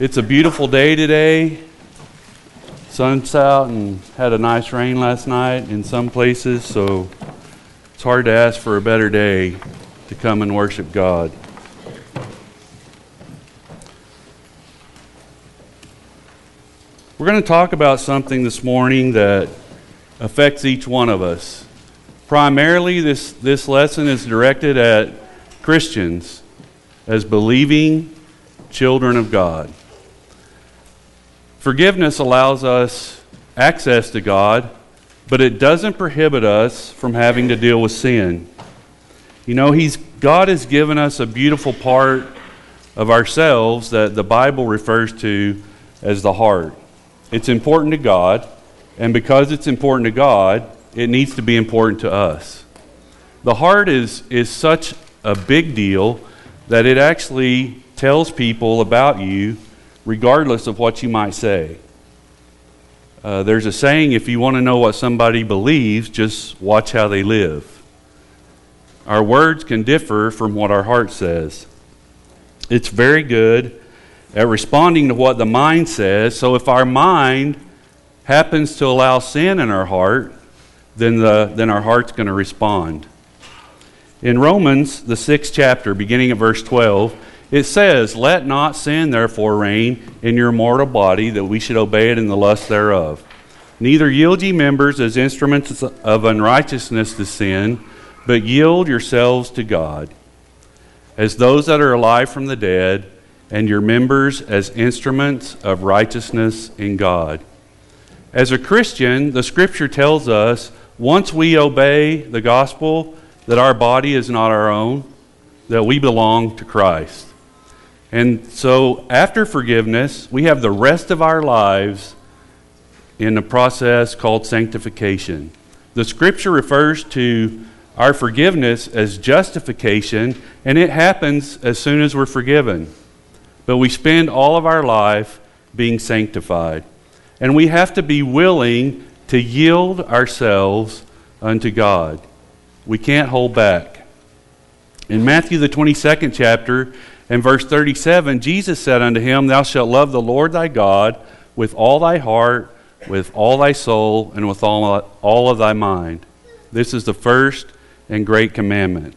It's a beautiful day today. Sun's out and had a nice rain last night in some places, so it's hard to ask for a better day to come and worship God. We're going to talk about something this morning that affects each one of us. Primarily, this, this lesson is directed at Christians as believing children of God. Forgiveness allows us access to God, but it doesn't prohibit us from having to deal with sin. You know, he's, God has given us a beautiful part of ourselves that the Bible refers to as the heart. It's important to God, and because it's important to God, it needs to be important to us. The heart is, is such a big deal that it actually tells people about you regardless of what you might say. Uh, there's a saying if you want to know what somebody believes, just watch how they live. Our words can differ from what our heart says. It's very good at responding to what the mind says. So if our mind happens to allow sin in our heart, then, the, then our heart's going to respond. In Romans, the sixth chapter, beginning at verse 12, it says, Let not sin therefore reign in your mortal body, that we should obey it in the lust thereof. Neither yield ye members as instruments of unrighteousness to sin, but yield yourselves to God, as those that are alive from the dead, and your members as instruments of righteousness in God. As a Christian, the scripture tells us once we obey the gospel, that our body is not our own, that we belong to Christ. And so, after forgiveness, we have the rest of our lives in a process called sanctification. The scripture refers to our forgiveness as justification, and it happens as soon as we're forgiven. But we spend all of our life being sanctified. And we have to be willing to yield ourselves unto God. We can't hold back. In Matthew, the 22nd chapter, in verse 37, Jesus said unto him, Thou shalt love the Lord thy God with all thy heart, with all thy soul, and with all, all of thy mind. This is the first and great commandment.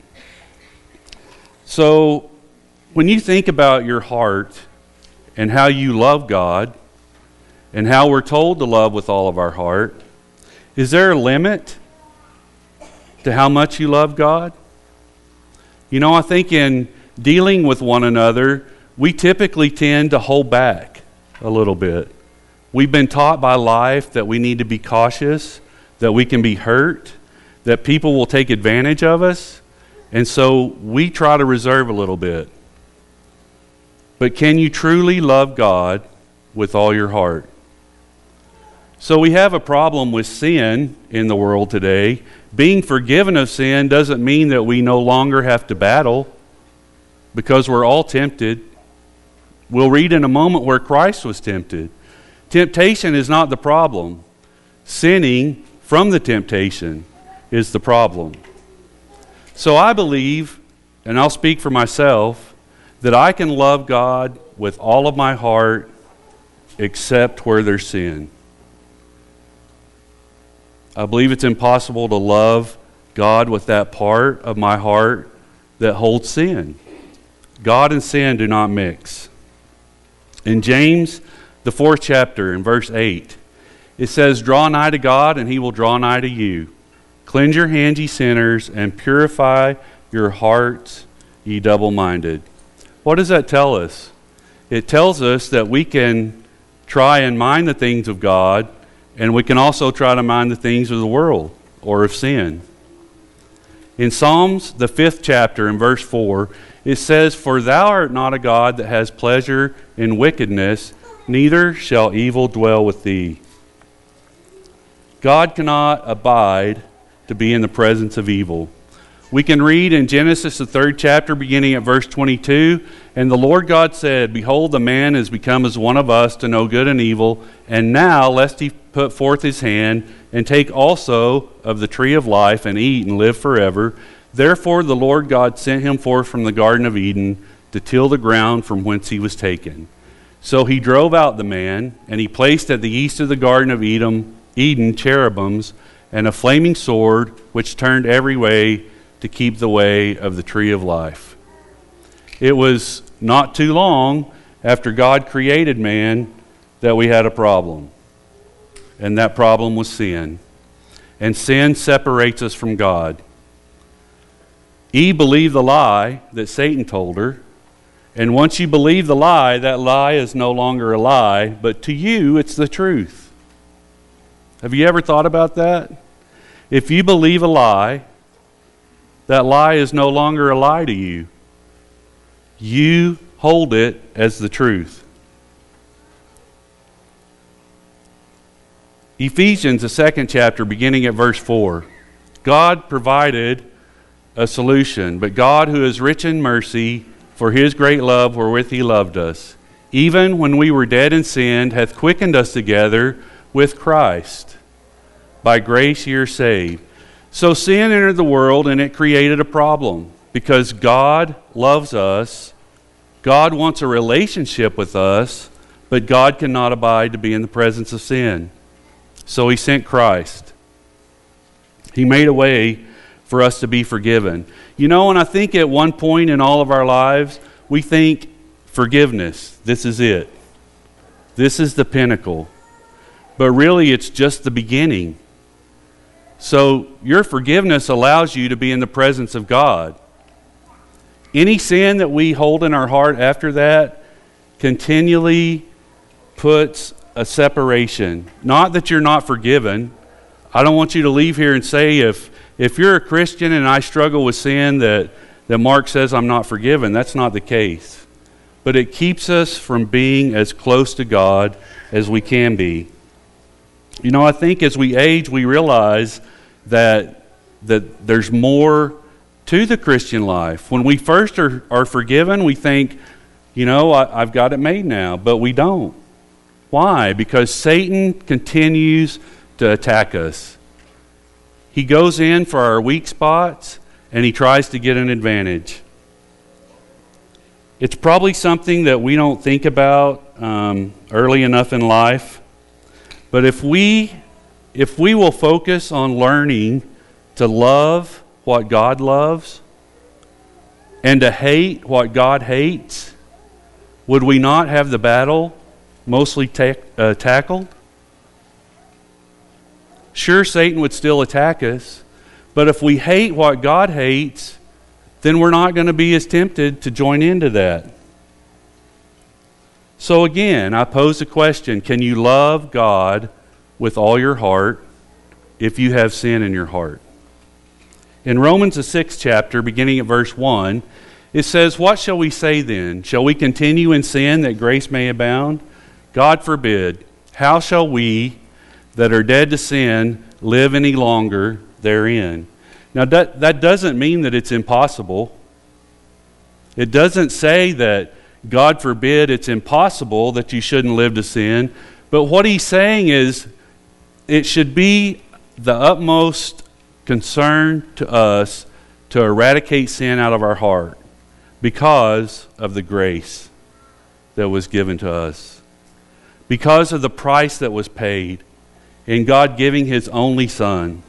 So, when you think about your heart and how you love God and how we're told to love with all of our heart, is there a limit to how much you love God? You know, I think in dealing with one another, we typically tend to hold back a little bit. We've been taught by life that we need to be cautious, that we can be hurt, that people will take advantage of us, and so we try to reserve a little bit. But can you truly love God with all your heart? So we have a problem with sin in the world today. Being forgiven of sin doesn't mean that we no longer have to battle because we're all tempted. We'll read in a moment where Christ was tempted. Temptation is not the problem, sinning from the temptation is the problem. So I believe, and I'll speak for myself, that I can love God with all of my heart except where there's sin. I believe it's impossible to love God with that part of my heart that holds sin. God and sin do not mix. In James, the fourth chapter, in verse 8, it says, Draw nigh to God, and he will draw nigh to you. Cleanse your hands, ye sinners, and purify your hearts, ye double minded. What does that tell us? It tells us that we can try and mind the things of God, and we can also try to mind the things of the world or of sin. In Psalms, the fifth chapter, in verse 4, it says, For thou art not a God that has pleasure in wickedness, neither shall evil dwell with thee. God cannot abide to be in the presence of evil. We can read in Genesis, the third chapter, beginning at verse 22 And the Lord God said, Behold, the man is become as one of us to know good and evil. And now, lest he put forth his hand and take also of the tree of life and eat and live forever. Therefore, the Lord God sent him forth from the Garden of Eden to till the ground from whence he was taken. So he drove out the man, and he placed at the east of the Garden of Eden, Eden cherubims and a flaming sword which turned every way to keep the way of the tree of life. It was not too long after God created man that we had a problem. And that problem was sin. And sin separates us from God. Eve believed the lie that Satan told her. And once you believe the lie, that lie is no longer a lie, but to you, it's the truth. Have you ever thought about that? If you believe a lie, that lie is no longer a lie to you. You hold it as the truth. Ephesians, the second chapter, beginning at verse 4. God provided a solution, but God, who is rich in mercy, for his great love wherewith he loved us, even when we were dead in sin, hath quickened us together with Christ. By grace ye are saved. So sin entered the world and it created a problem because God loves us. God wants a relationship with us, but God cannot abide to be in the presence of sin. So he sent Christ. He made a way for us to be forgiven. You know, and I think at one point in all of our lives, we think forgiveness, this is it. This is the pinnacle. But really, it's just the beginning. So, your forgiveness allows you to be in the presence of God. Any sin that we hold in our heart after that continually puts a separation. Not that you're not forgiven. I don't want you to leave here and say, if, if you're a Christian and I struggle with sin, that, that Mark says I'm not forgiven. That's not the case. But it keeps us from being as close to God as we can be. You know, I think as we age, we realize that, that there's more to the Christian life. When we first are, are forgiven, we think, you know, I, I've got it made now, but we don't. Why? Because Satan continues to attack us. He goes in for our weak spots and he tries to get an advantage. It's probably something that we don't think about um, early enough in life. But if we, if we will focus on learning to love what God loves and to hate what God hates, would we not have the battle mostly ta- uh, tackled? Sure, Satan would still attack us, but if we hate what God hates, then we're not going to be as tempted to join into that. So, again, I pose the question can you love God with all your heart if you have sin in your heart? In Romans, the sixth chapter, beginning at verse 1, it says, What shall we say then? Shall we continue in sin that grace may abound? God forbid. How shall we that are dead to sin live any longer therein? Now, that, that doesn't mean that it's impossible. It doesn't say that, God forbid, it's impossible that you shouldn't live to sin. But what he's saying is, it should be the utmost concern to us to eradicate sin out of our heart because of the grace that was given to us because of the price that was paid in God giving His only Son,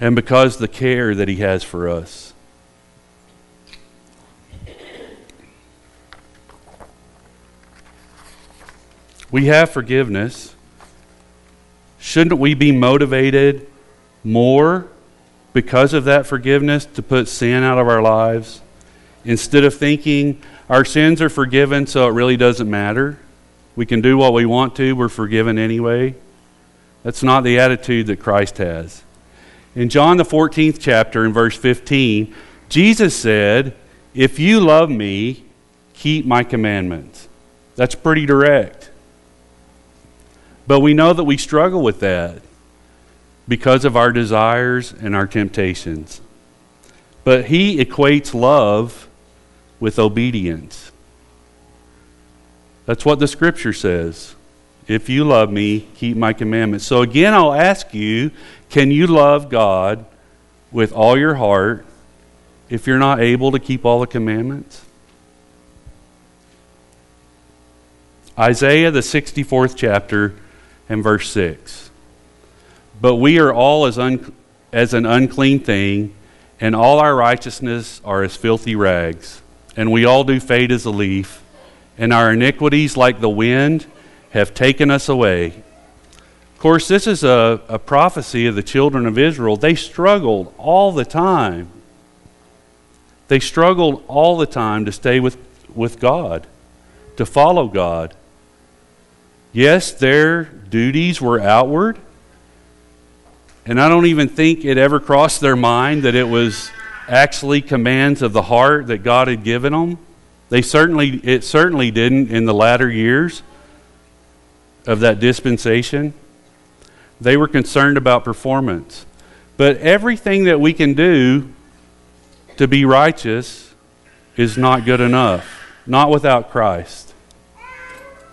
and because the care that He has for us. We have forgiveness. Shouldn't we be motivated more because of that forgiveness to put sin out of our lives instead of thinking our sins are forgiven so it really doesn't matter? We can do what we want to, we're forgiven anyway. That's not the attitude that Christ has. In John, the 14th chapter, in verse 15, Jesus said, If you love me, keep my commandments. That's pretty direct. But we know that we struggle with that because of our desires and our temptations. But he equates love with obedience. That's what the scripture says. If you love me, keep my commandments. So again, I'll ask you can you love God with all your heart if you're not able to keep all the commandments? Isaiah, the 64th chapter, and verse 6. But we are all as, un- as an unclean thing, and all our righteousness are as filthy rags. And we all do fade as a leaf, and our iniquities, like the wind, have taken us away. Of course, this is a, a prophecy of the children of Israel. They struggled all the time. They struggled all the time to stay with, with God, to follow God. Yes, their duties were outward and I don't even think it ever crossed their mind that it was actually commands of the heart that God had given them. They certainly it certainly didn't in the latter years of that dispensation. They were concerned about performance. But everything that we can do to be righteous is not good enough, not without Christ.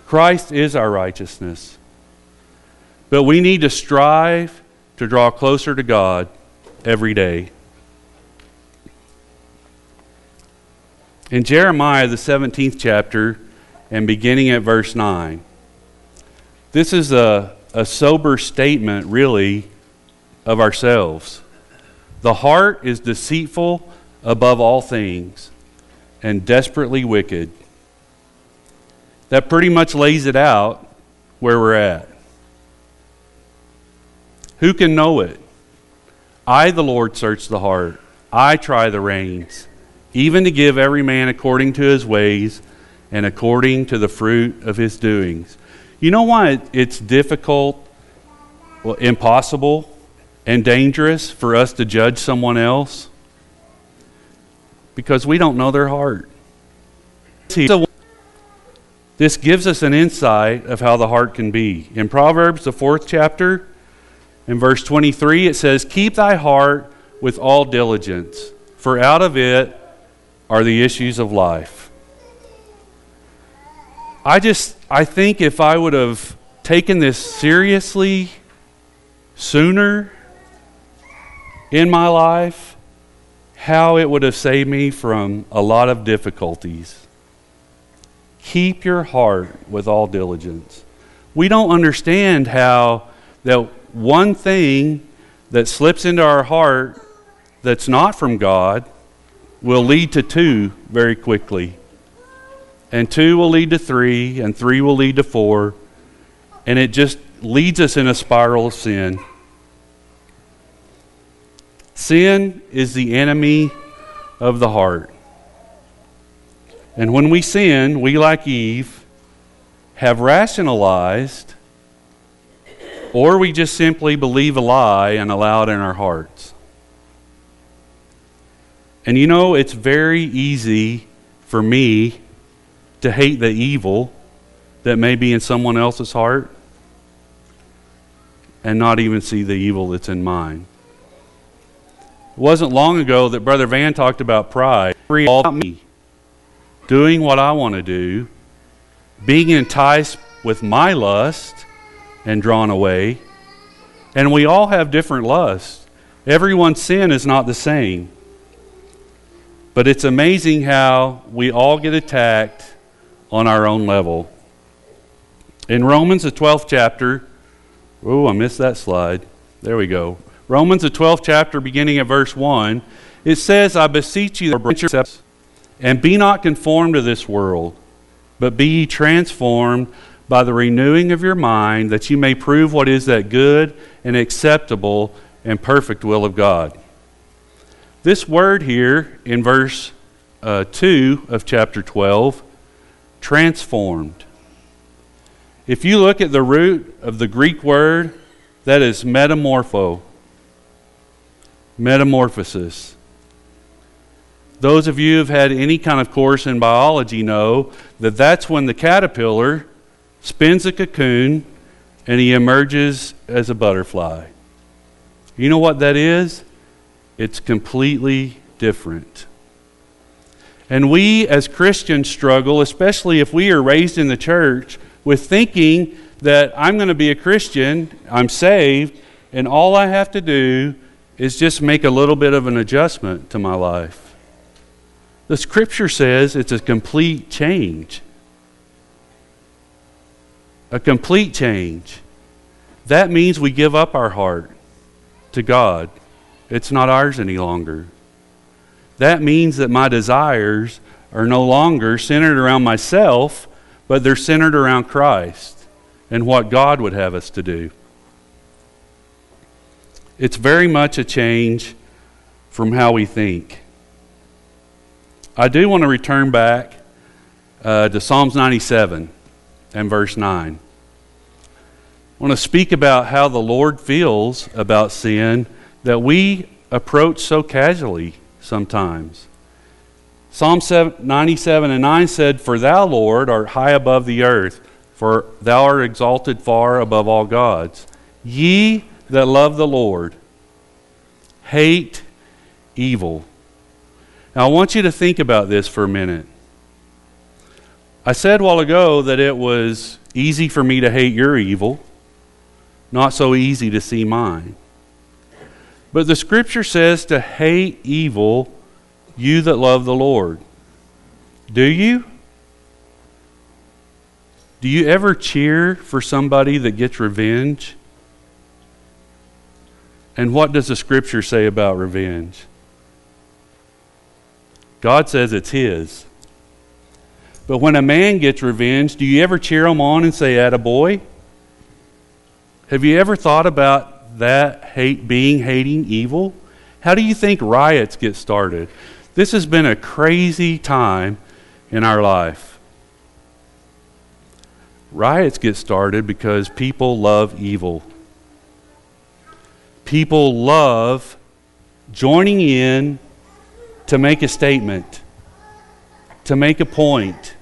Christ is our righteousness. But we need to strive to draw closer to God every day. In Jeremiah, the 17th chapter, and beginning at verse 9, this is a, a sober statement, really, of ourselves. The heart is deceitful above all things and desperately wicked. That pretty much lays it out where we're at. Who can know it? I, the Lord, search the heart. I try the reins, even to give every man according to his ways and according to the fruit of his doings. You know why it's difficult, well, impossible, and dangerous for us to judge someone else? Because we don't know their heart. This gives us an insight of how the heart can be. In Proverbs, the fourth chapter, in verse 23, it says, Keep thy heart with all diligence, for out of it are the issues of life. I just, I think if I would have taken this seriously sooner in my life, how it would have saved me from a lot of difficulties. Keep your heart with all diligence. We don't understand how that one thing that slips into our heart that's not from God will lead to two very quickly. And two will lead to three, and three will lead to four. And it just leads us in a spiral of sin. Sin is the enemy of the heart. And when we sin, we, like Eve, have rationalized or we just simply believe a lie and allow it in our hearts. And you know, it's very easy for me to hate the evil that may be in someone else's heart and not even see the evil that's in mine. It wasn't long ago that Brother Van talked about pride. All me. Doing what I want to do, being enticed with my lust, and drawn away. And we all have different lusts. Everyone's sin is not the same. But it's amazing how we all get attacked on our own level. In Romans, the 12th chapter, oh, I missed that slide. There we go. Romans, the 12th chapter, beginning at verse 1, it says, I beseech you, and be not conformed to this world, but be ye transformed by the renewing of your mind, that you may prove what is that good and acceptable and perfect will of God. This word here in verse uh, 2 of chapter 12, transformed. If you look at the root of the Greek word, that is metamorpho, metamorphosis. Those of you who have had any kind of course in biology know that that's when the caterpillar spins a cocoon, and he emerges as a butterfly. You know what that is? It's completely different. And we as Christians struggle, especially if we are raised in the church, with thinking that I'm going to be a Christian, I'm saved, and all I have to do is just make a little bit of an adjustment to my life. The scripture says it's a complete change. a complete change. That means we give up our heart to God. It's not ours any longer. That means that my desires are no longer centered around myself, but they're centered around Christ and what God would have us to do. It's very much a change from how we think. I do want to return back uh, to Psalms 97 and verse 9. I want to speak about how the Lord feels about sin that we approach so casually sometimes. Psalm 97 and 9 said, For thou, Lord, art high above the earth, for thou art exalted far above all gods. Ye that love the Lord hate evil. Now, I want you to think about this for a minute. I said a while ago that it was easy for me to hate your evil, not so easy to see mine. But the scripture says to hate evil, you that love the Lord. Do you? Do you ever cheer for somebody that gets revenge? And what does the scripture say about revenge? God says it's His. But when a man gets revenge, do you ever cheer him on and say, Attaboy? Have you ever thought about that hate being hating evil? How do you think riots get started? This has been a crazy time in our life. Riots get started because people love evil. People love joining in to make a statement, to make a point,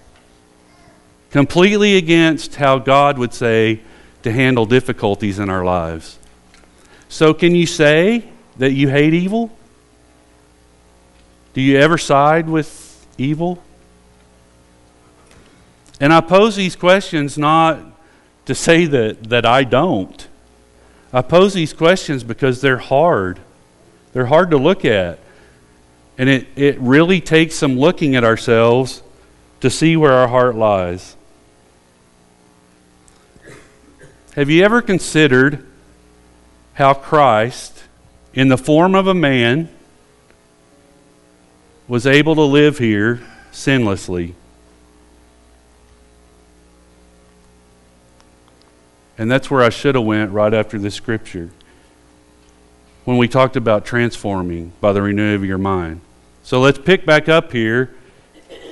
completely against how God would say to handle difficulties in our lives. So, can you say that you hate evil? Do you ever side with evil? And I pose these questions not to say that, that I don't. I pose these questions because they're hard. They're hard to look at. And it, it really takes some looking at ourselves to see where our heart lies. Have you ever considered how Christ, in the form of a man, was able to live here sinlessly? And that's where I should have went right after this scripture. When we talked about transforming by the renewing of your mind. So let's pick back up here.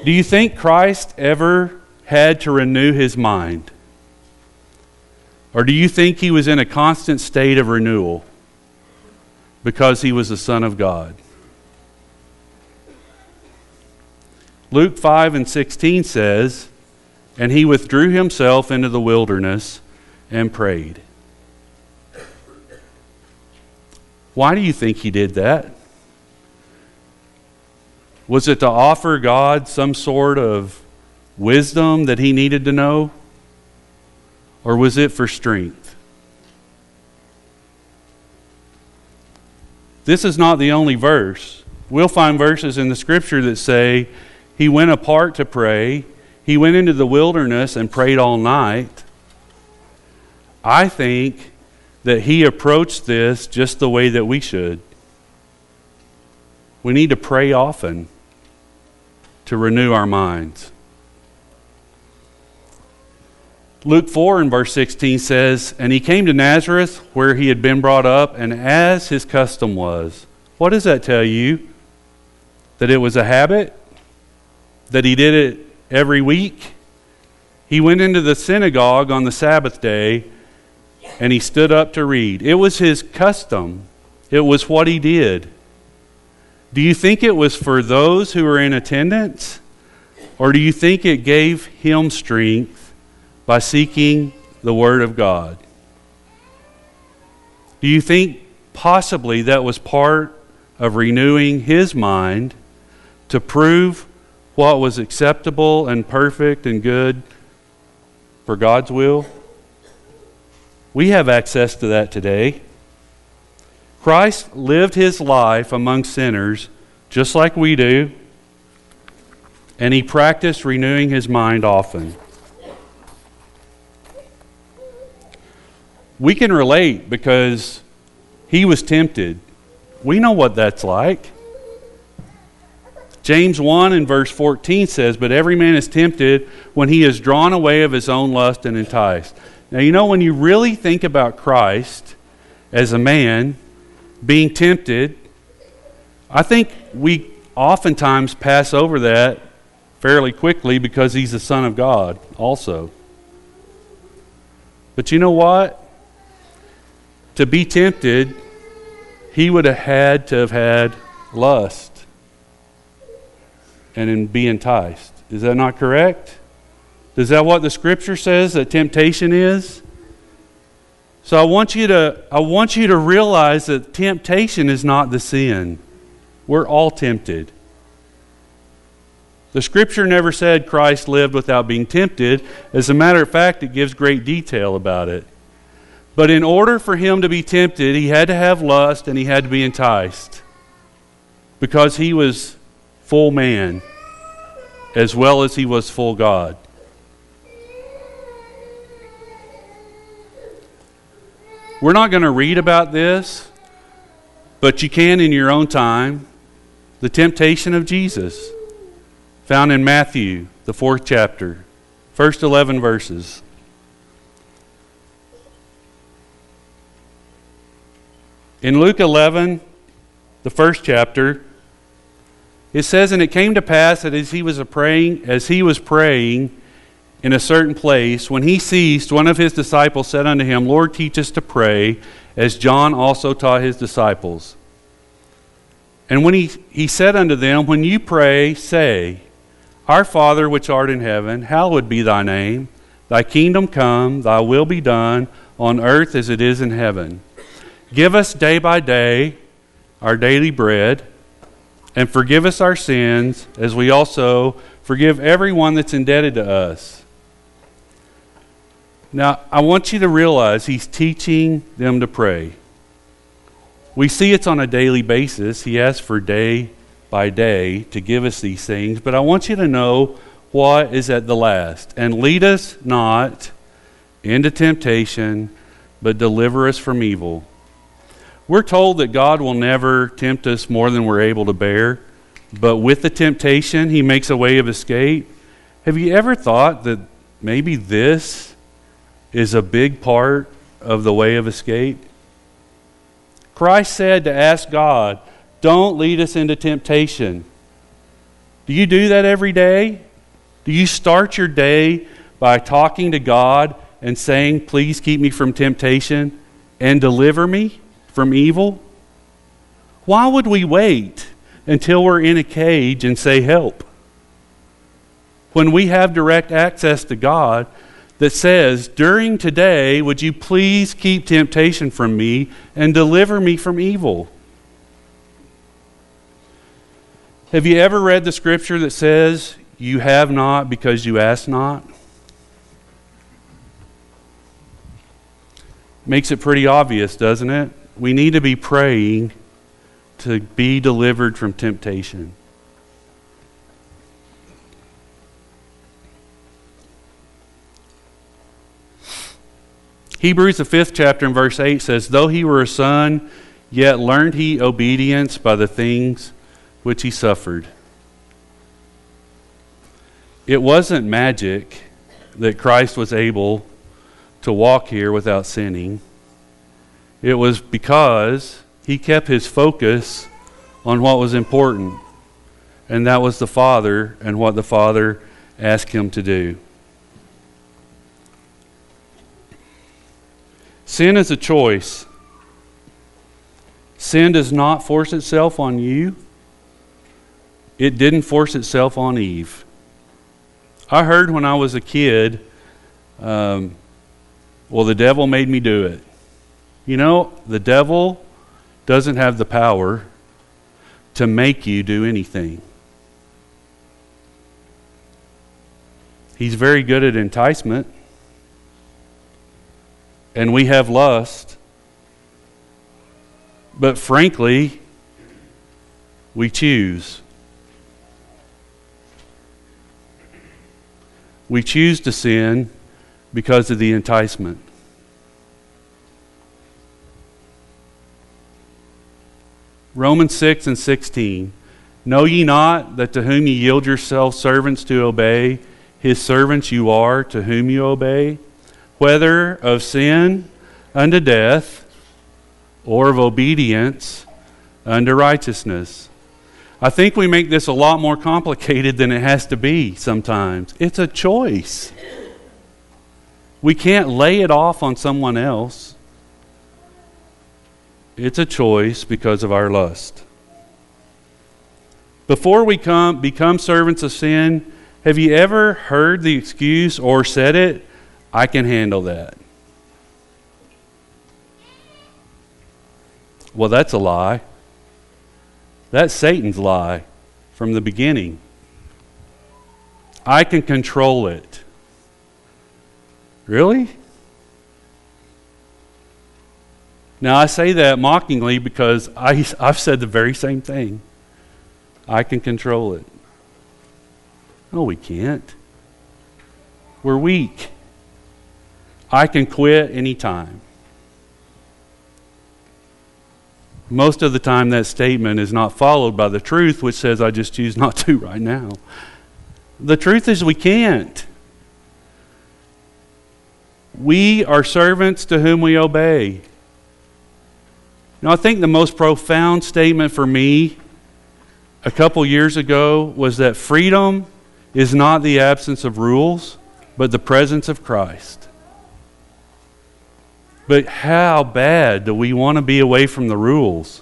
Do you think Christ ever had to renew his mind? Or do you think he was in a constant state of renewal because he was the Son of God? Luke 5 and 16 says, And he withdrew himself into the wilderness and prayed. Why do you think he did that? Was it to offer God some sort of wisdom that he needed to know? Or was it for strength? This is not the only verse. We'll find verses in the scripture that say he went apart to pray, he went into the wilderness and prayed all night. I think that he approached this just the way that we should. We need to pray often to renew our minds. Luke 4 and verse 16 says, And he came to Nazareth where he had been brought up, and as his custom was. What does that tell you? That it was a habit? That he did it every week? He went into the synagogue on the Sabbath day and he stood up to read. It was his custom, it was what he did. Do you think it was for those who were in attendance? Or do you think it gave him strength by seeking the Word of God? Do you think possibly that was part of renewing his mind to prove what was acceptable and perfect and good for God's will? We have access to that today. Christ lived his life among sinners just like we do, and he practiced renewing his mind often. We can relate because he was tempted. We know what that's like. James 1 and verse 14 says, But every man is tempted when he is drawn away of his own lust and enticed. Now, you know, when you really think about Christ as a man being tempted, I think we oftentimes pass over that fairly quickly because he's the Son of God also. But you know what? To be tempted, he would have had to have had lust and in be enticed. Is that not correct? Is that what the scripture says that temptation is? So I want you to I want you to realize that temptation is not the sin. We're all tempted. The scripture never said Christ lived without being tempted. As a matter of fact, it gives great detail about it. But in order for him to be tempted, he had to have lust and he had to be enticed. Because he was full man as well as he was full God. We're not going to read about this, but you can in your own time. The temptation of Jesus, found in Matthew, the fourth chapter, first 11 verses. In Luke 11, the first chapter, it says, And it came to pass that as he was praying, as he was praying in a certain place, when he ceased, one of his disciples said unto him, Lord, teach us to pray, as John also taught his disciples. And when he, he said unto them, When you pray, say, Our Father which art in heaven, hallowed be thy name. Thy kingdom come, thy will be done, on earth as it is in heaven. Give us day by day our daily bread and forgive us our sins as we also forgive everyone that's indebted to us. Now, I want you to realize he's teaching them to pray. We see it's on a daily basis. He asks for day by day to give us these things, but I want you to know what is at the last. And lead us not into temptation, but deliver us from evil. We're told that God will never tempt us more than we're able to bear, but with the temptation, He makes a way of escape. Have you ever thought that maybe this is a big part of the way of escape? Christ said to ask God, Don't lead us into temptation. Do you do that every day? Do you start your day by talking to God and saying, Please keep me from temptation and deliver me? From evil? Why would we wait until we're in a cage and say, Help? When we have direct access to God that says, During today, would you please keep temptation from me and deliver me from evil? Have you ever read the scripture that says, You have not because you ask not? Makes it pretty obvious, doesn't it? We need to be praying to be delivered from temptation. Hebrews, the fifth chapter, and verse 8 says, Though he were a son, yet learned he obedience by the things which he suffered. It wasn't magic that Christ was able to walk here without sinning. It was because he kept his focus on what was important, and that was the Father and what the Father asked him to do. Sin is a choice. Sin does not force itself on you. It didn't force itself on Eve. I heard when I was a kid, um, well, the devil made me do it. You know, the devil doesn't have the power to make you do anything. He's very good at enticement. And we have lust. But frankly, we choose. We choose to sin because of the enticement. Romans 6 and 16. Know ye not that to whom ye yield yourselves servants to obey, his servants you are to whom you obey, whether of sin unto death or of obedience unto righteousness. I think we make this a lot more complicated than it has to be sometimes. It's a choice. We can't lay it off on someone else. It's a choice because of our lust. Before we come, become servants of sin, have you ever heard the excuse or said it? I can handle that. Well, that's a lie. That's Satan's lie from the beginning. I can control it. Really? Now, I say that mockingly because I, I've said the very same thing. I can control it. No, we can't. We're weak. I can quit anytime. Most of the time, that statement is not followed by the truth, which says, I just choose not to right now. The truth is, we can't. We are servants to whom we obey. Now, I think the most profound statement for me a couple years ago was that freedom is not the absence of rules, but the presence of Christ. But how bad do we want to be away from the rules?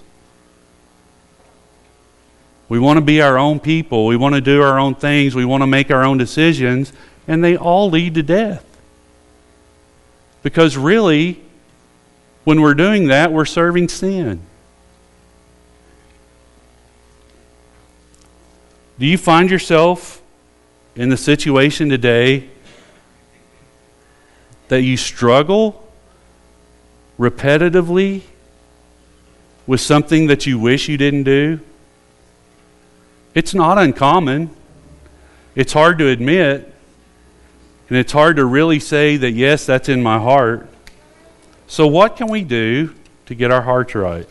We want to be our own people. We want to do our own things. We want to make our own decisions. And they all lead to death. Because really, when we're doing that, we're serving sin. Do you find yourself in the situation today that you struggle repetitively with something that you wish you didn't do? It's not uncommon. It's hard to admit, and it's hard to really say that, yes, that's in my heart. So, what can we do to get our hearts right?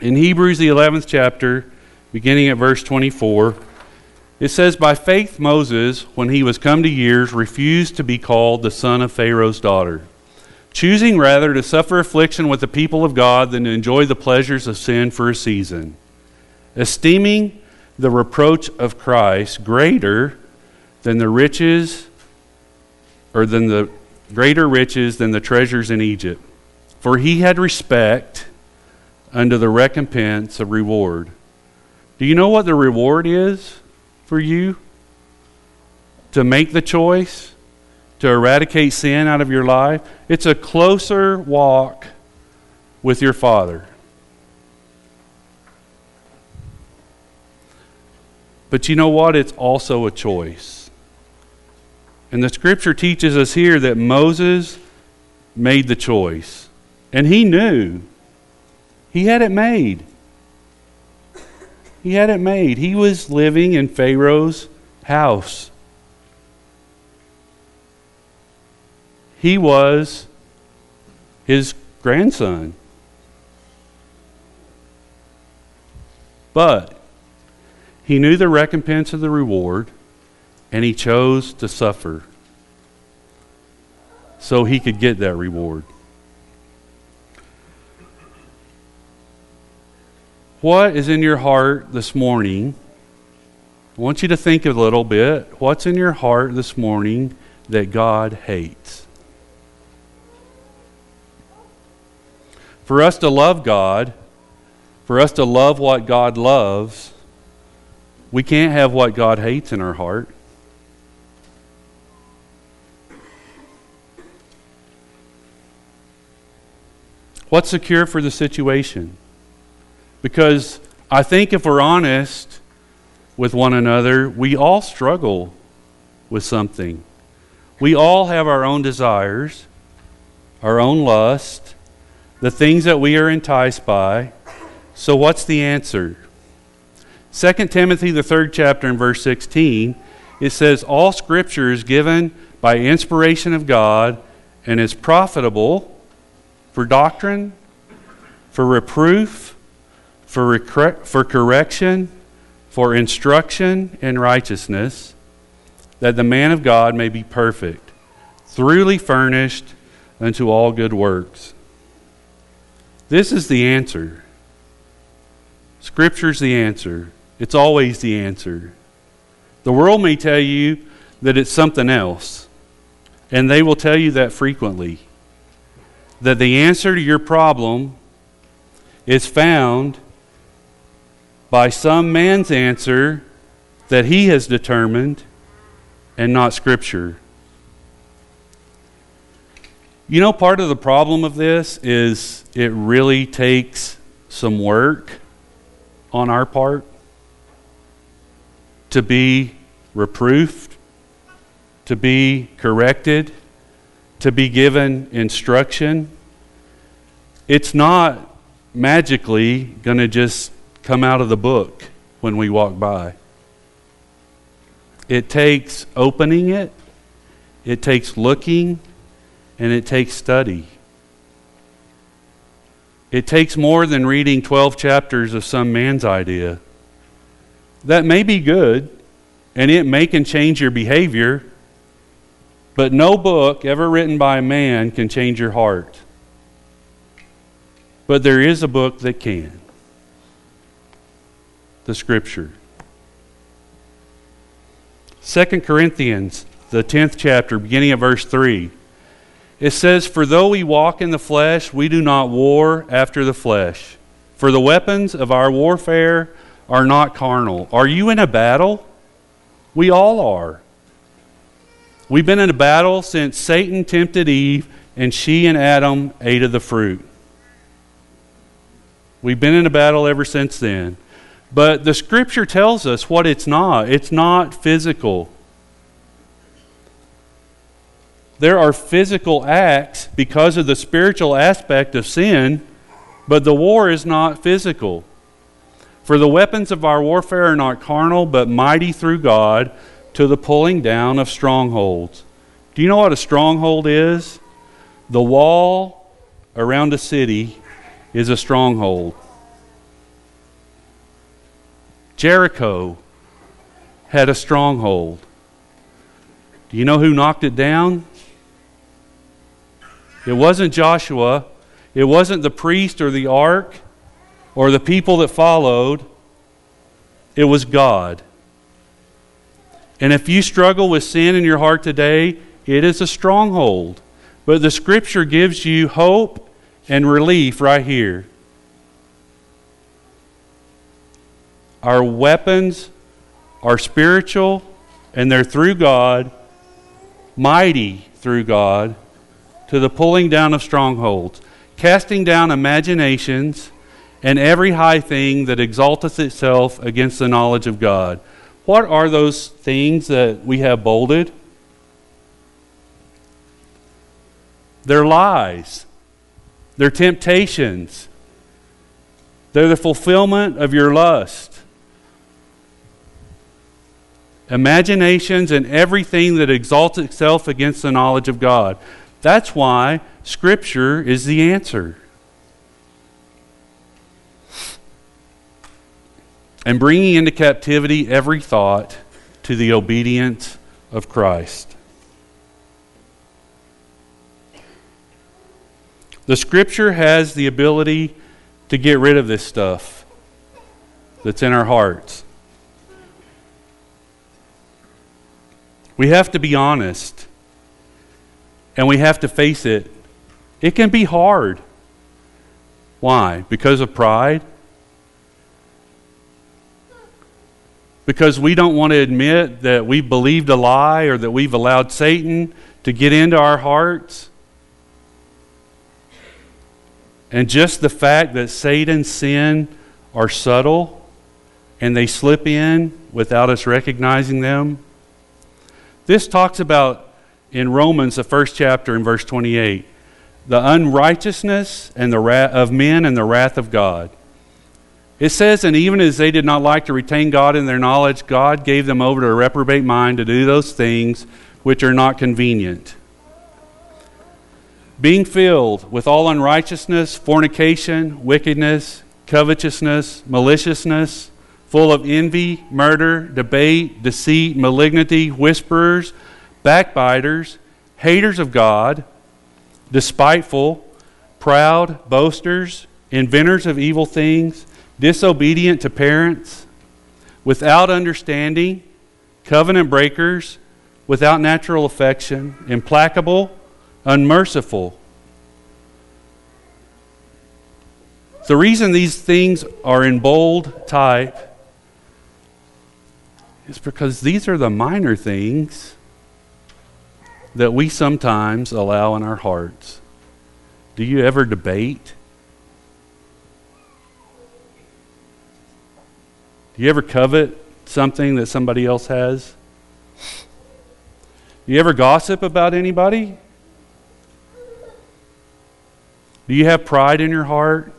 In Hebrews, the 11th chapter, beginning at verse 24, it says, By faith, Moses, when he was come to years, refused to be called the son of Pharaoh's daughter choosing rather to suffer affliction with the people of God than to enjoy the pleasures of sin for a season, esteeming the reproach of Christ greater than the riches or than the greater riches than the treasures in Egypt. For he had respect unto the recompense of reward. Do you know what the reward is for you? To make the choice? to eradicate sin out of your life, it's a closer walk with your Father. But you know what? It's also a choice. And the scripture teaches us here that Moses made the choice. And he knew. He had it made. He had it made. He was living in Pharaoh's house. he was his grandson. But he knew the recompense of the reward, and he chose to suffer so he could get that reward. What is in your heart this morning? I want you to think a little bit. What's in your heart this morning that God hates? For us to love God, for us to love what God loves, we can't have what God hates in our heart. What's the cure for the situation? Because I think if we're honest with one another, we all struggle with something. We all have our own desires, our own lust, the things that we are enticed by. So, what's the answer? 2 Timothy, the third chapter, and verse 16, it says, All scripture is given by inspiration of God and is profitable for doctrine, for reproof, for, recre- for correction, for instruction in righteousness, that the man of God may be perfect, thoroughly furnished unto all good works. This is the answer. Scripture's the answer. It's always the answer. The world may tell you that it's something else, and they will tell you that frequently. That the answer to your problem is found by some man's answer that he has determined and not Scripture. You know, part of the problem of this is it really takes some work on our part to be reproofed, to be corrected, to be given instruction. It's not magically going to just come out of the book when we walk by. It takes opening it, it takes looking, and it takes study. It takes more than reading 12 chapters of some man's idea. That may be good, and it may can change your behavior, but no book ever written by a man can change your heart. But there is a book that can the Scripture. 2 Corinthians, the 10th chapter, beginning at verse 3. It says, For though we walk in the flesh, we do not war after the flesh. For the weapons of our warfare are not carnal. Are you in a battle? We all are. We've been in a battle since Satan tempted Eve and she and Adam ate of the fruit. We've been in a battle ever since then. But the scripture tells us what it's not. It's not physical. There are physical acts because of the spiritual aspect of sin, but the war is not physical. For the weapons of our warfare are not carnal, but mighty through God to the pulling down of strongholds. Do you know what a stronghold is? The wall around a city is a stronghold. Jericho had a stronghold. Do you know who knocked it down? It wasn't Joshua. It wasn't the priest or the ark or the people that followed. It was God. And if you struggle with sin in your heart today, it is a stronghold. But the scripture gives you hope and relief right here. Our weapons are spiritual and they're through God, mighty through God, to the pulling down of strongholds, casting down imaginations and every high thing that exalteth itself against the knowledge of God. What are those things that we have bolded? They're lies. They're temptations. They're the fulfillment of your lust imaginations, and everything that exalts itself against the knowledge of God. That's why Scripture is the answer. And bringing into captivity every thought to the obedience of Christ. The Scripture has the ability to get rid of this stuff that's in our hearts. We have to be honest. And we have to face it. It can be hard. Why? Because of pride? Because we don't want to admit that we believed a lie or that we've allowed Satan to get into our hearts? And just the fact that Satan's sin are subtle and they slip in without us recognizing them? This talks about in Romans, the first chapter, in verse 28, the unrighteousness and the of men and the wrath of God. It says, and even as they did not like to retain God in their knowledge, God gave them over to a reprobate mind to do those things which are not convenient. Being filled with all unrighteousness, fornication, wickedness, covetousness, maliciousness, full of envy, murder, debate, deceit, malignity, whisperers, backbiters, haters of God, despiteful, proud, boasters, inventors of evil things, disobedient to parents, without understanding, covenant breakers, without natural affection, implacable, unmerciful. The reason these things are in bold type is because these are the minor things that we sometimes allow in our hearts. Do you ever debate? You ever covet something that somebody else has? You ever gossip about anybody? Do you have pride in your heart?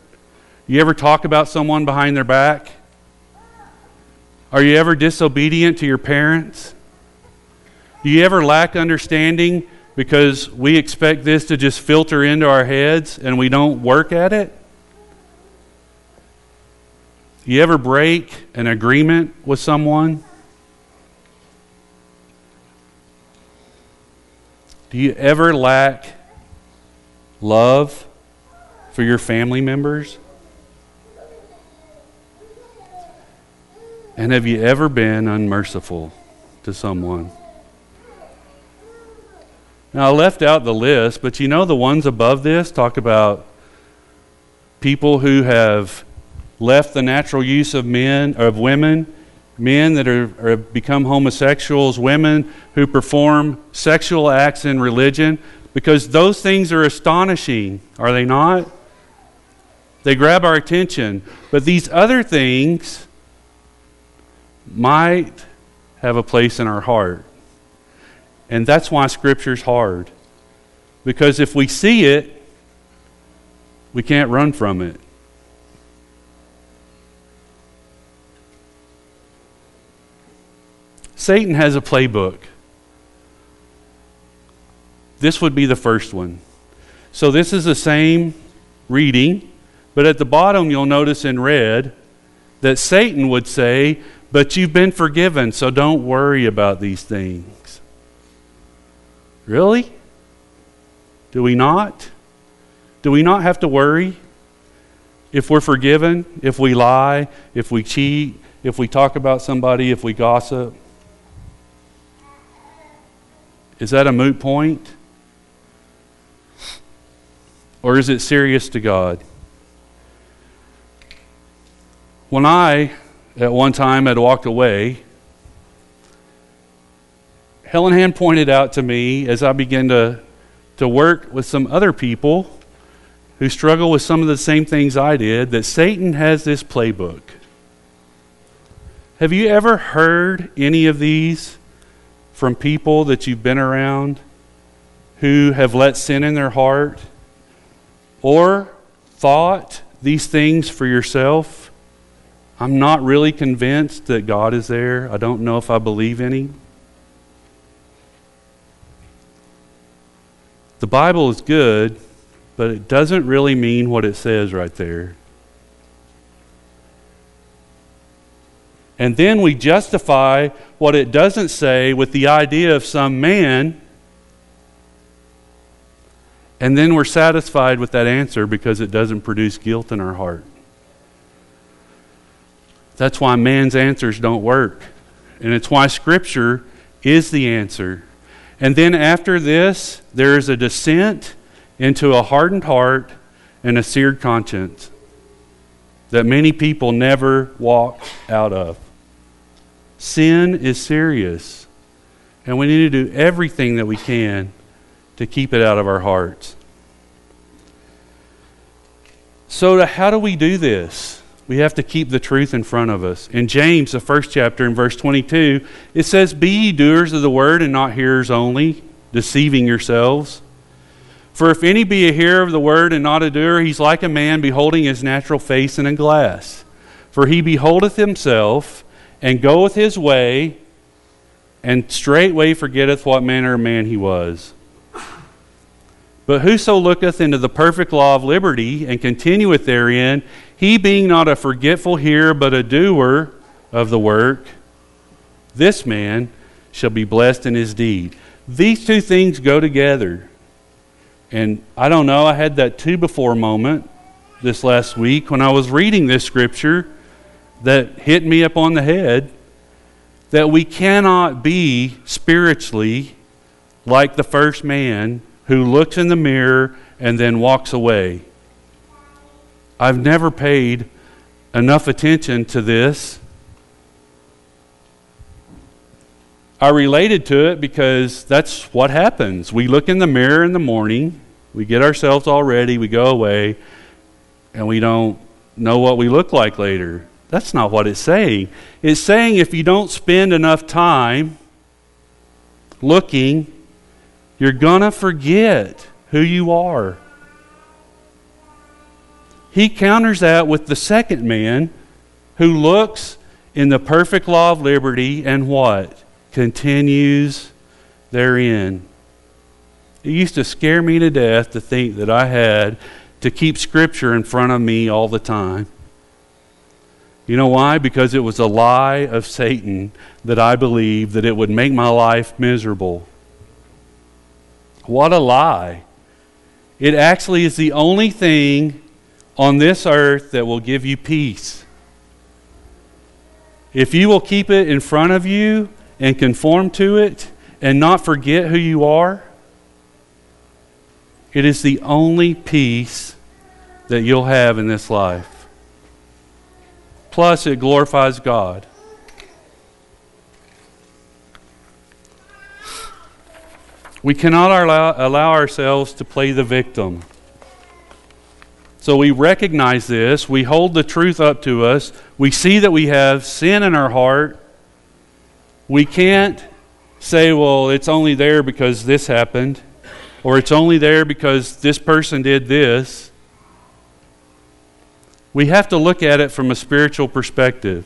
Do you ever talk about someone behind their back? Are you ever disobedient to your parents? Do you ever lack understanding because we expect this to just filter into our heads and we don't work at it? You ever break an agreement with someone? Do you ever lack love for your family members? And have you ever been unmerciful to someone? Now, I left out the list, but you know the ones above this talk about people who have left the natural use of men, of women, men that are, are become homosexuals, women who perform sexual acts in religion, because those things are astonishing, are they not? They grab our attention. But these other things might have a place in our heart. And that's why Scripture's hard. Because if we see it, we can't run from it. Satan has a playbook. This would be the first one. So this is the same reading, but at the bottom you'll notice in red that Satan would say, But you've been forgiven, so don't worry about these things. Really? Do we not? Do we not have to worry if we're forgiven, if we lie, if we cheat, if we talk about somebody, if we gossip? Is that a moot point? Or is it serious to God? When I, at one time, had walked away Helen Hand pointed out to me as I began to, to work with some other people who struggle with some of the same things I did that Satan has this playbook. Have you ever heard any of these from people that you've been around who have let sin in their heart or thought these things for yourself? I'm not really convinced that God is there. I don't know if I believe Him. The Bible is good, but it doesn't really mean what it says right there. And then we justify what it doesn't say with the idea of some man. And then we're satisfied with that answer because it doesn't produce guilt in our heart. That's why man's answers don't work. And it's why Scripture is the answer. And then after this, there is a descent into a hardened heart and a seared conscience that many people never walk out of. Sin is serious, and we need to do everything that we can to keep it out of our hearts. So, how do we do this? We have to keep the truth in front of us. In James, the first chapter, in verse 22, it says, Be ye doers of the word and not hearers only, deceiving yourselves. For if any be a hearer of the word and not a doer, he's like a man beholding his natural face in a glass. For he beholdeth himself and goeth his way, and straightway forgetteth what manner of man he was. But whoso looketh into the perfect law of liberty and continueth therein, he being not a forgetful hearer, but a doer of the work, this man shall be blessed in his deed. These two things go together. And I don't know, I had that two before moment this last week when I was reading this scripture that hit me up on the head that we cannot be spiritually like the first man who looks in the mirror and then walks away. I've never paid enough attention to this. I related to it because that's what happens. We look in the mirror in the morning, we get ourselves all ready, we go away, and we don't know what we look like later. That's not what it's saying. It's saying if you don't spend enough time looking, you're going to forget who you are. He counters that with the second man who looks in the perfect law of liberty and what? Continues therein. It used to scare me to death to think that I had to keep Scripture in front of me all the time. You know why? Because it was a lie of Satan that I believed that it would make my life miserable. What a lie. It actually is the only thing on this earth that will give you peace. If you will keep it in front of you and conform to it and not forget who you are, it is the only peace that you'll have in this life. Plus, it glorifies God. We cannot allow, allow ourselves to play the victim. So we recognize this. We hold the truth up to us. We see that we have sin in our heart. We can't say, well, it's only there because this happened, or it's only there because this person did this we have to look at it from a spiritual perspective.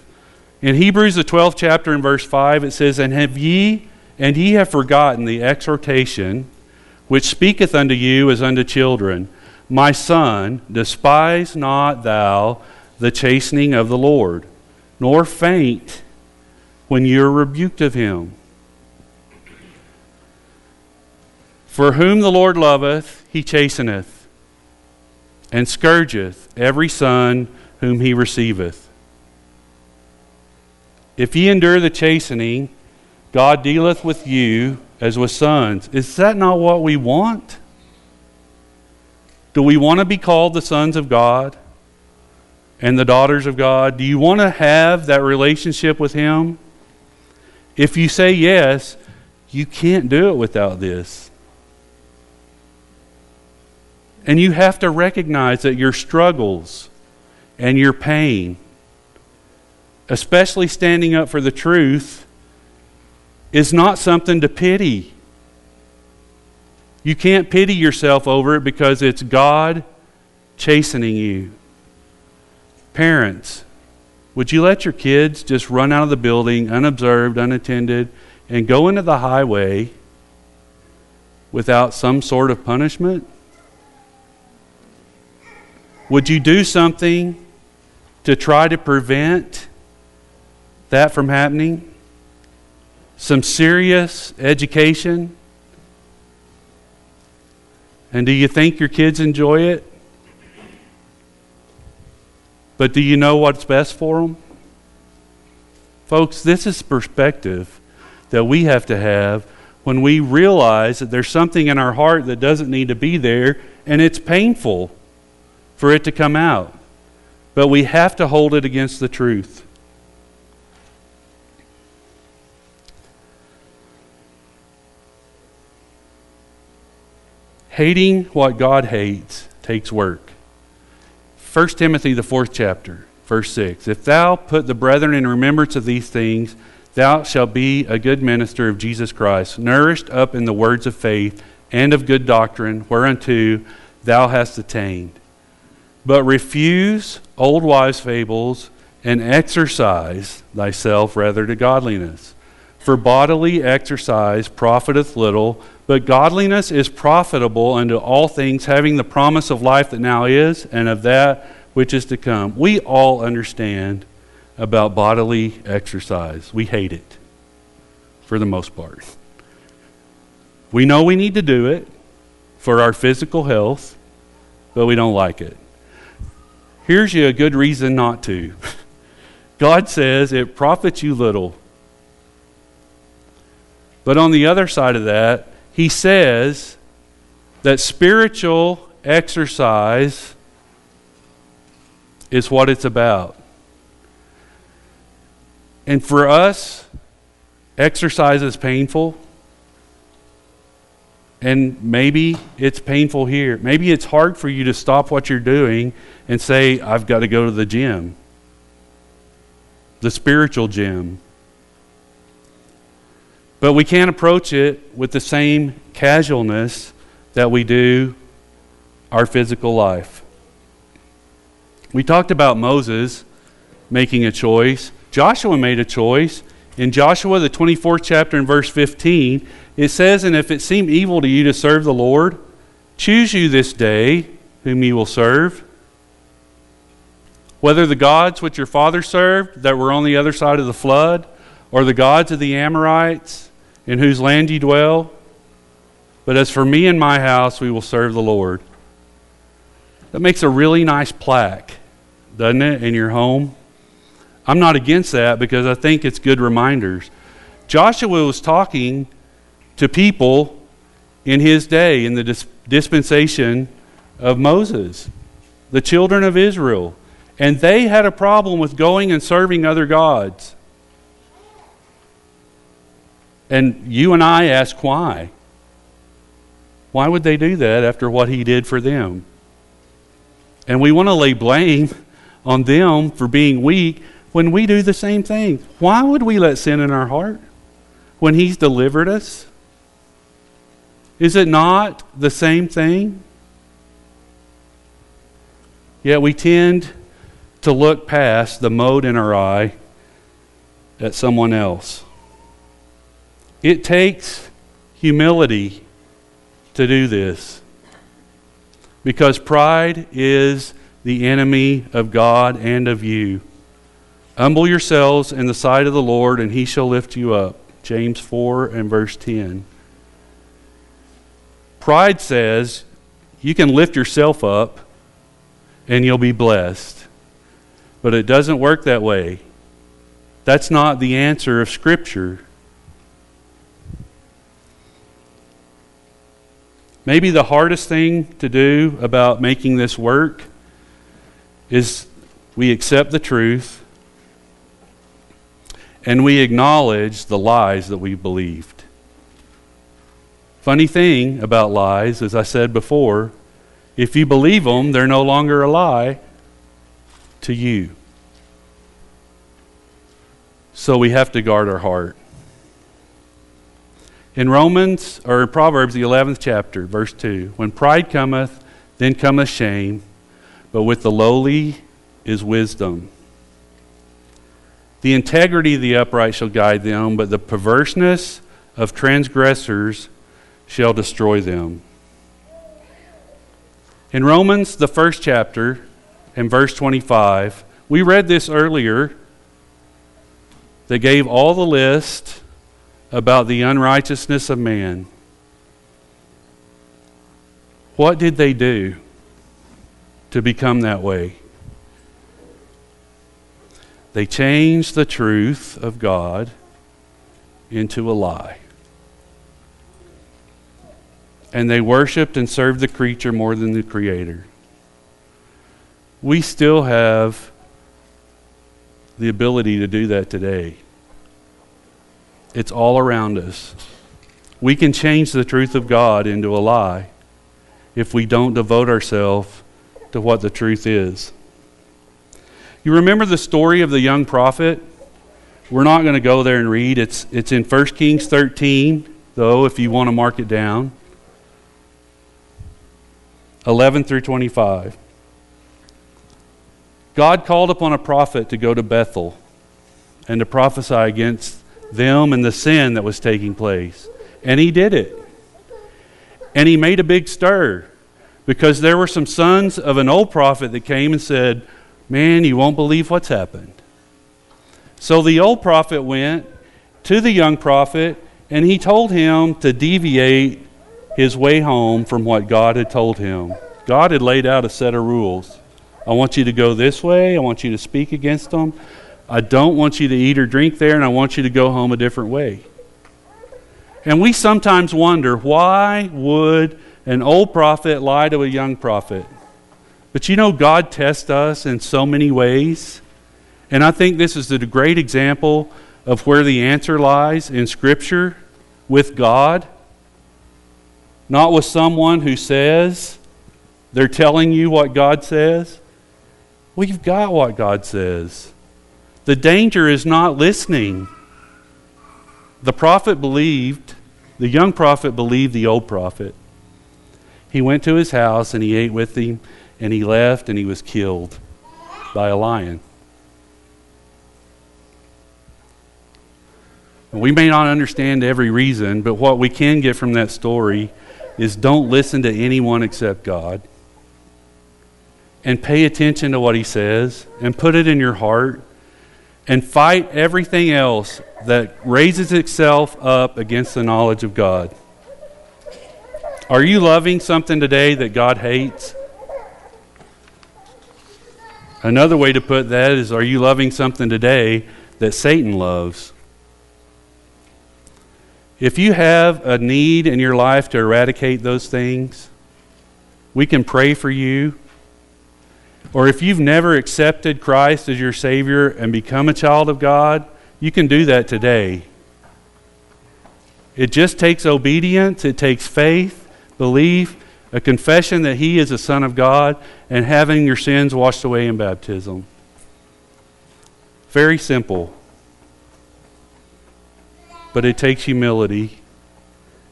In Hebrews, the 12th chapter, in verse 5, it says, And have ye, and ye have forgotten the exhortation which speaketh unto you as unto children, My son, despise not thou the chastening of the Lord, nor faint when you are rebuked of him. For whom the Lord loveth, he chasteneth and scourgeth every son whom he receiveth. If ye endure the chastening, God dealeth with you as with sons. Is that not what we want? Do we want to be called the sons of God and the daughters of God? Do you want to have that relationship with Him? If you say yes, you can't do it without this. And you have to recognize that your struggles and your pain, especially standing up for the truth, is not something to pity. You can't pity yourself over it because it's God chastening you. Parents, would you let your kids just run out of the building unobserved, unattended, and go into the highway without some sort of punishment? Would you do something to try to prevent that from happening? Some serious education? And do you think your kids enjoy it? But do you know what's best for them? Folks, this is perspective that we have to have when we realize that there's something in our heart that doesn't need to be there and it's painful for it to come out. But we have to hold it against the truth. Hating what God hates takes work. 1 Timothy, the fourth chapter, verse 6 If thou put the brethren in remembrance of these things, thou shalt be a good minister of Jesus Christ, nourished up in the words of faith and of good doctrine, whereunto thou hast attained. But refuse old wives' fables and exercise thyself rather to godliness. For bodily exercise profiteth little, but godliness is profitable unto all things, having the promise of life that now is and of that which is to come. We all understand about bodily exercise. We hate it for the most part. We know we need to do it for our physical health, but we don't like it. Here's you a good reason not to. God says it profits you little. But on the other side of that, he says that spiritual exercise is what it's about. And for us, exercise is painful. And maybe it's painful here. Maybe it's hard for you to stop what you're doing and say, I've got to go to the gym, the spiritual gym. But we can't approach it with the same casualness that we do our physical life. We talked about Moses making a choice. Joshua made a choice. In Joshua, the 24th chapter, and verse 15, it says, And if it seem evil to you to serve the Lord, choose you this day whom you will serve. Whether the gods which your father served that were on the other side of the flood, or the gods of the Amorites in whose land you dwell. But as for me and my house, we will serve the Lord. That makes a really nice plaque, doesn't it, in your home? I'm not against that because I think it's good reminders. Joshua was talking to people in his day, in the dis- dispensation of Moses, the children of Israel. And they had a problem with going and serving other gods. And you and I ask why. Why would they do that after what he did for them? And we want to lay blame on them for being weak when we do the same thing. Why would we let sin in our heart when He's delivered us? Is it not the same thing? Yet we tend to look past the mote in our eye at someone else. It takes humility to do this because pride is the enemy of God and of you. Humble yourselves in the sight of the Lord, and he shall lift you up. James 4 and verse 10. Pride says you can lift yourself up and you'll be blessed. But it doesn't work that way. That's not the answer of Scripture. Maybe the hardest thing to do about making this work is we accept the truth and we acknowledge the lies that we believed. Funny thing about lies, as I said before, if you believe them, they're no longer a lie to you. So we have to guard our heart. In Romans, or in Proverbs, the 11th chapter, verse 2, when pride cometh, then cometh shame, but with the lowly is wisdom. The integrity of the upright shall guide them, but the perverseness of transgressors shall destroy them. In Romans, the first chapter, and verse 25, we read this earlier. They gave all the list about the unrighteousness of man. What did they do to become that way? They changed the truth of God into a lie. And they worshiped and served the creature more than the creator. We still have the ability to do that today. It's all around us. We can change the truth of God into a lie if we don't devote ourselves to what the truth is. You remember the story of the young prophet? We're not going to go there and read. It's, it's in 1 Kings 13, though, if you want to mark it down. 11 through 25. God called upon a prophet to go to Bethel and to prophesy against them and the sin that was taking place. And he did it. And he made a big stir because there were some sons of an old prophet that came and said, Man, you won't believe what's happened. So the old prophet went to the young prophet and he told him to deviate his way home from what God had told him. God had laid out a set of rules. I want you to go this way, I want you to speak against them. I don't want you to eat or drink there, and I want you to go home a different way. And we sometimes wonder why would an old prophet lie to a young prophet? But you know, God tests us in so many ways. And I think this is a great example of where the answer lies in Scripture with God, not with someone who says they're telling you what God says. We've got what God says. The danger is not listening. The prophet believed, the young prophet believed the old prophet. He went to his house and he ate with him, and he left and he was killed by a lion. We may not understand every reason, but what we can get from that story is don't listen to anyone except God. And pay attention to what he says and put it in your heart and fight everything else that raises itself up against the knowledge of God. Are you loving something today that God hates? Another way to put that is Are you loving something today that Satan loves? If you have a need in your life to eradicate those things, we can pray for you. Or if you've never accepted Christ as your Savior and become a child of God, you can do that today. It just takes obedience, it takes faith, belief, a confession that He is a Son of God, and having your sins washed away in baptism. Very simple but it takes humility,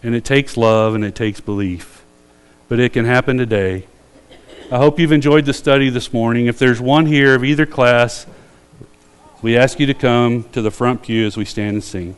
and it takes love, and it takes belief. But it can happen today. I hope you've enjoyed the study this morning. If there's one here of either class, we ask you to come to the front pew as we stand and sing.